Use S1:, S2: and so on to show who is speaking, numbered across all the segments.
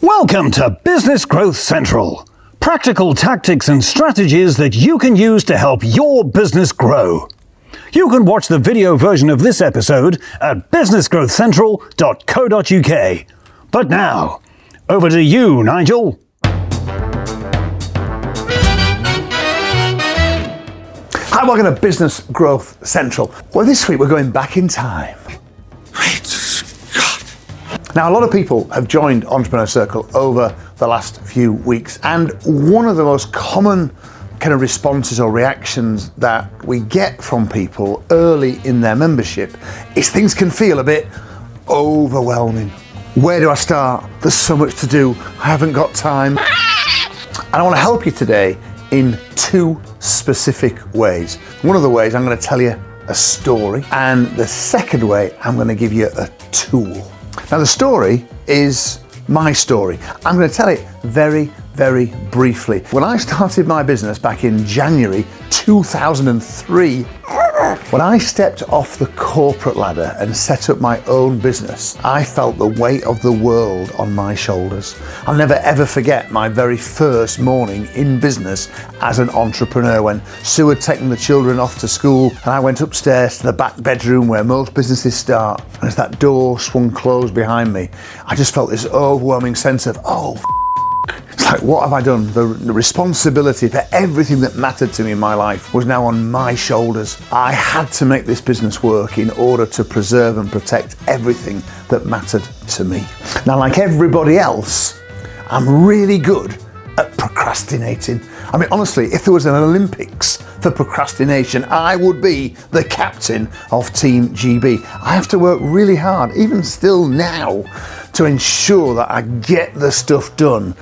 S1: Welcome to Business Growth Central. Practical tactics and strategies that you can use to help your business grow. You can watch the video version of this episode at businessgrowthcentral.co.uk. But now, over to you, Nigel.
S2: Hi, welcome to Business Growth Central. Well, this week we're going back in time.
S3: Great Scott.
S2: Now, a lot of people have joined Entrepreneur Circle over the last few weeks, and one of the most common kind of responses or reactions that we get from people early in their membership is things can feel a bit overwhelming. Where do I start? There's so much to do. I haven't got time. And I want to help you today in two specific ways. One of the ways I'm going to tell you a story, and the second way I'm going to give you a tool. Now, the story is my story. I'm going to tell it very, very briefly. When I started my business back in January 2003, when I stepped off the corporate ladder and set up my own business, I felt the weight of the world on my shoulders. I'll never ever forget my very first morning in business as an entrepreneur when Sue had taken the children off to school and I went upstairs to the back bedroom where most businesses start. And as that door swung closed behind me, I just felt this overwhelming sense of, oh, like, what have I done? The, the, responsibility for everything that mattered to me in my life was now on my shoulders. I had to make this business work in order to preserve and protect everything that mattered to me. Now, like everybody else, I'm really good at procrastinating. I mean, honestly, if there was an Olympics for procrastination, I would be the captain of Team GB. I have to work really hard, even still now, to ensure that I get the stuff done.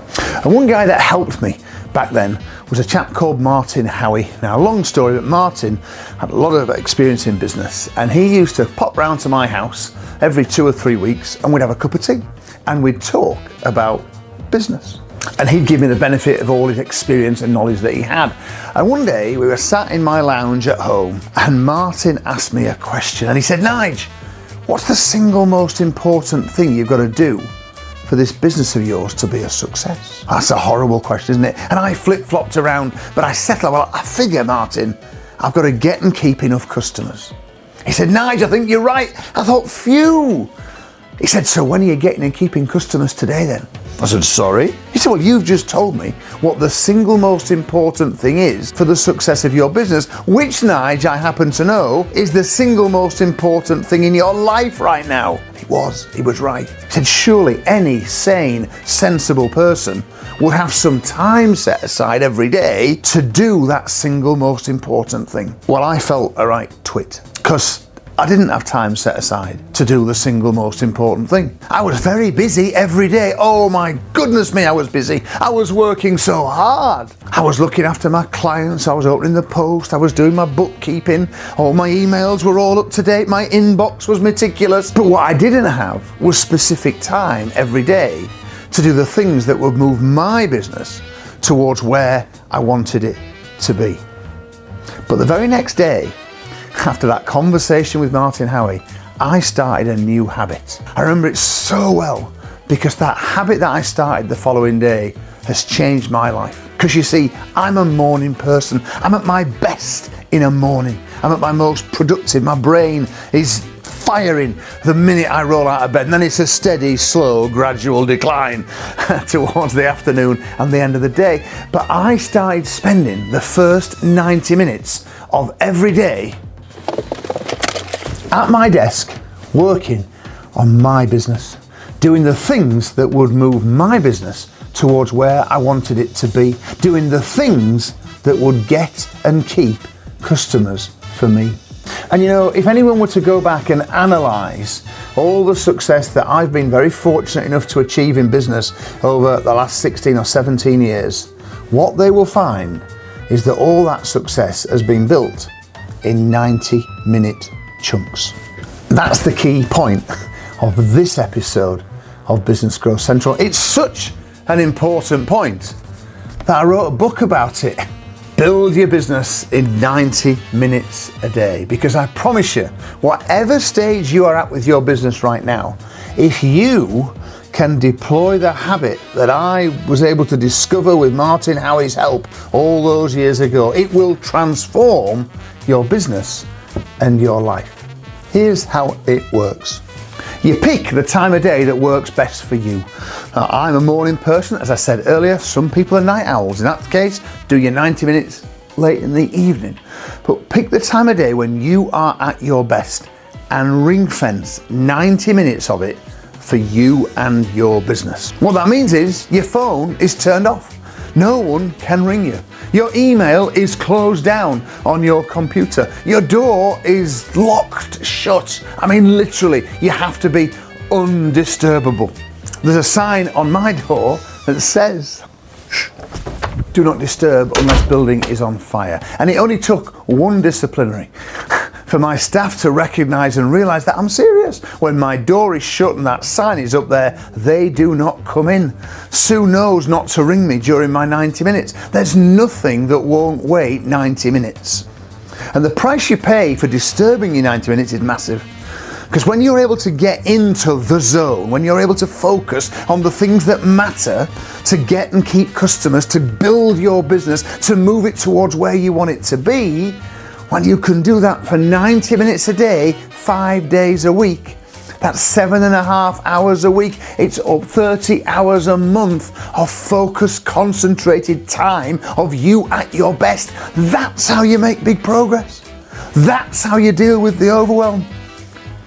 S2: And one guy that helped me back then was a chap called Martin Howie. Now, long story, but Martin had a lot of experience in business, and he used to pop round to my house every two or three weeks, and we'd have a cup of tea, and we'd talk about business and he'd give me the benefit of all his experience and knowledge that he had. And one day we were sat in my lounge at home, and Martin asked me a question, and he said, Nige, what's the single most important thing you've got to do for this business of yours to be a success? That's a horrible question, isn't it? And I flip flopped around, but I settled, well, I figure, Martin, I've got to get and keep enough customers. He said, Nigel, I think you're right. I thought, phew. He said, So when are you getting and keeping customers today then? I said, Sorry. He said, Well, you've just told me what the single most important thing is for the success of your business, which, Nige, I happen to know, is the single most important thing in your life right now. He was. He was right. He said, Surely any sane, sensible person would have some time set aside every day to do that single most important thing. Well, I felt a right twit because I didn't have time set aside to do the single most important thing. I was very busy every day. Oh my goodness me, I was busy. I was working so hard. I was looking after my clients, I was opening the post, I was doing my bookkeeping, all my emails were all up to date, my inbox was meticulous. But what I didn't have was specific time every day to do the things that would move my business towards where I wanted it to be. But the very next day, after that conversation with Martin Howie, I started a new habit. I remember it so well because that habit that I started the following day has changed my life. Because you see, I'm a morning person. I'm at my best in a morning. I'm at my most productive. My brain is firing the minute I roll out of bed, and then it's a steady, slow, gradual decline towards the afternoon and the end of the day. But I started spending the first 90 minutes of every day at my desk working on my business, doing the things that would move my business towards where I wanted it to be, doing the things that would get and keep customers for me. And you know, if anyone were to go back and analyse all the success that I've been very fortunate enough to achieve in business over the last 16 or 17 years, what they will find is that all that success has been built in 90 minute chunks. That's the key point of this episode of Business Growth Central. It's such an important point that I wrote a book about it. Build your business in 90 minutes a day because I promise you, whatever stage you are at with your business right now, if you can deploy the habit that I was able to discover with Martin Howie's help all those years ago, it will transform your business and your life. Here's how it works. You pick the time of day that works best for you. Now, I'm a morning person, as I said earlier. Some people are night owls. In that case, do your 90 minutes late in the evening. But pick the time of day when you are at your best and ring fence 90 minutes of it for you and your business. What that means is your phone is turned off. No one can ring you. Your email is closed down on your computer. Your door is locked shut. I mean, literally, you have to be undisturbable. There's a sign on my door that says, do not disturb unless building is on fire. And it only took one disciplinary for my staff to recognise and realise that I'm serious. When my door is shut and that sign is up there, they do not come in. Sue knows not to ring me during my 90 minutes. There's nothing that won't wait 90 minutes. And the price you pay for disturbing your 90 minutes is massive. Because when you're able to get into the zone, when you're able to focus on the things that matter, to get and keep customers, to build your business, to move it towards where you want it to be, when you can do that for 90 minutes a day, five days a week, that's seven and a half hours a week. It's up 30 hours a month of focused, concentrated time of you at your best. That's how you make big progress. That's how you deal with the overwhelm.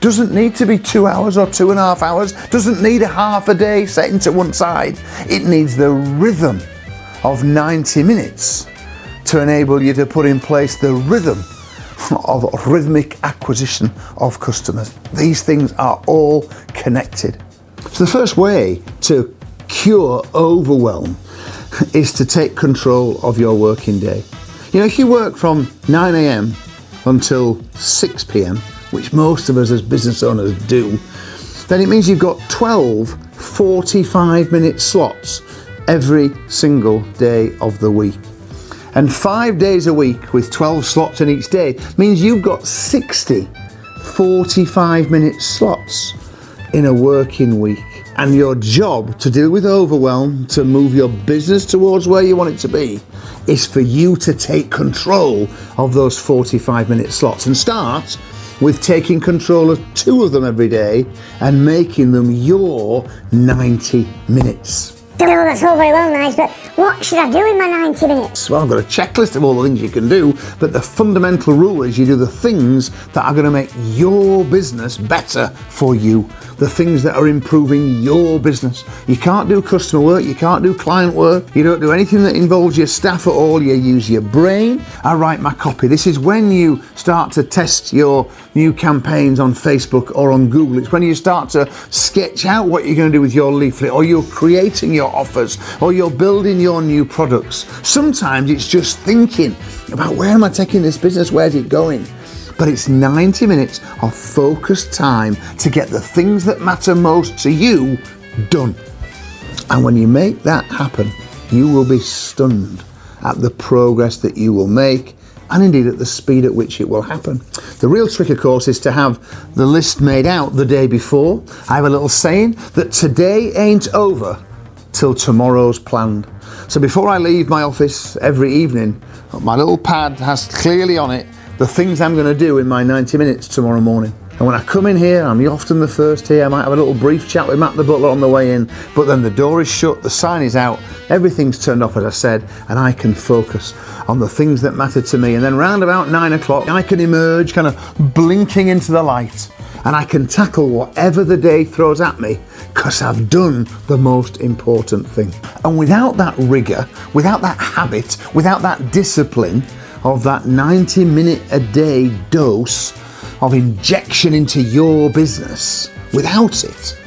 S2: Doesn't need to be two hours or two and a half hours. Doesn't need a half a day set into one side. It needs the rhythm of 90 minutes to enable you to put in place the rhythm of rhythmic acquisition of customers. These things are all connected. So, the first way to cure overwhelm is to take control of your working day. You know, if you work from 9 a.m. until 6 p.m., which most of us as business owners do, then it means you've got 12 45 minute slots every single day of the week. And five days a week with 12 slots in each day means you've got 60 45 minute slots in a working week. And your job to deal with overwhelm, to move your business towards where you want it to be, is for you to take control of those 45 minute slots and start with taking control of two of them every day and making them your 90 minutes.
S4: I know that's all very well nice, but what should I do in my 90 minutes?
S2: Well, I've got a checklist of all the things you can do, but the fundamental rule is you do the things that are going to make your business better for you. The things that are improving your business. You can't do customer work, you can't do client work, you don't do anything that involves your staff at all. You use your brain. I write my copy. This is when you start to test your new campaigns on Facebook or on Google. It's when you start to sketch out what you're going to do with your leaflet, or you're creating your offers, or you're building your new products. Sometimes it's just thinking about where am I taking this business? Where's it going? But it's 90 minutes of focused time to get the things that matter most to you done. And when you make that happen, you will be stunned at the progress that you will make and indeed at the speed at which it will happen. The real trick, of course, is to have the list made out the day before. I have a little saying that today ain't over till tomorrow's planned. So before I leave my office every evening, my little pad has clearly on it the things I'm going to do in my 90 minutes tomorrow morning. And when I come in here, I'm often the first here. I might have a little brief chat with Matt the butler on the way in, but then the door is shut, the sign is out, everything's turned off, as I said, and I can focus on the things that matter to me. And then round about nine o'clock, I can emerge kind of blinking into the light and I can tackle whatever the day throws at me because I've done the most important thing. And without that rigour, without that habit, without that discipline of that 90 minute a day dose of injection into your business, without it,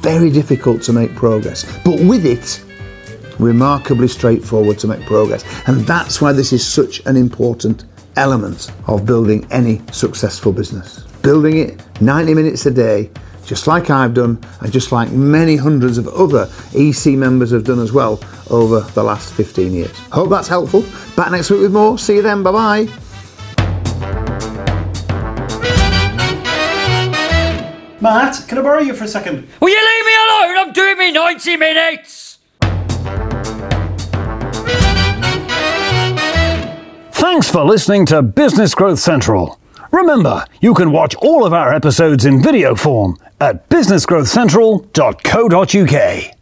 S2: very difficult to make progress. But with it, remarkably straightforward to make progress. And that's why this is such an important element of building any successful business. Building it 90 minutes a day, just like I've done, and just like many hundreds of other EC members have done as well over the last 15 years. Hope that's helpful. Back next week with more. See you then. Bye bye.
S5: Matt, can I borrow you for a second?
S6: Will you leave me alone? I'm doing
S5: me 90 minutes!
S1: Thanks for listening to Business Growth Central. Remember, you can watch all of our episodes in video form at businessgrowthcentral.co.uk.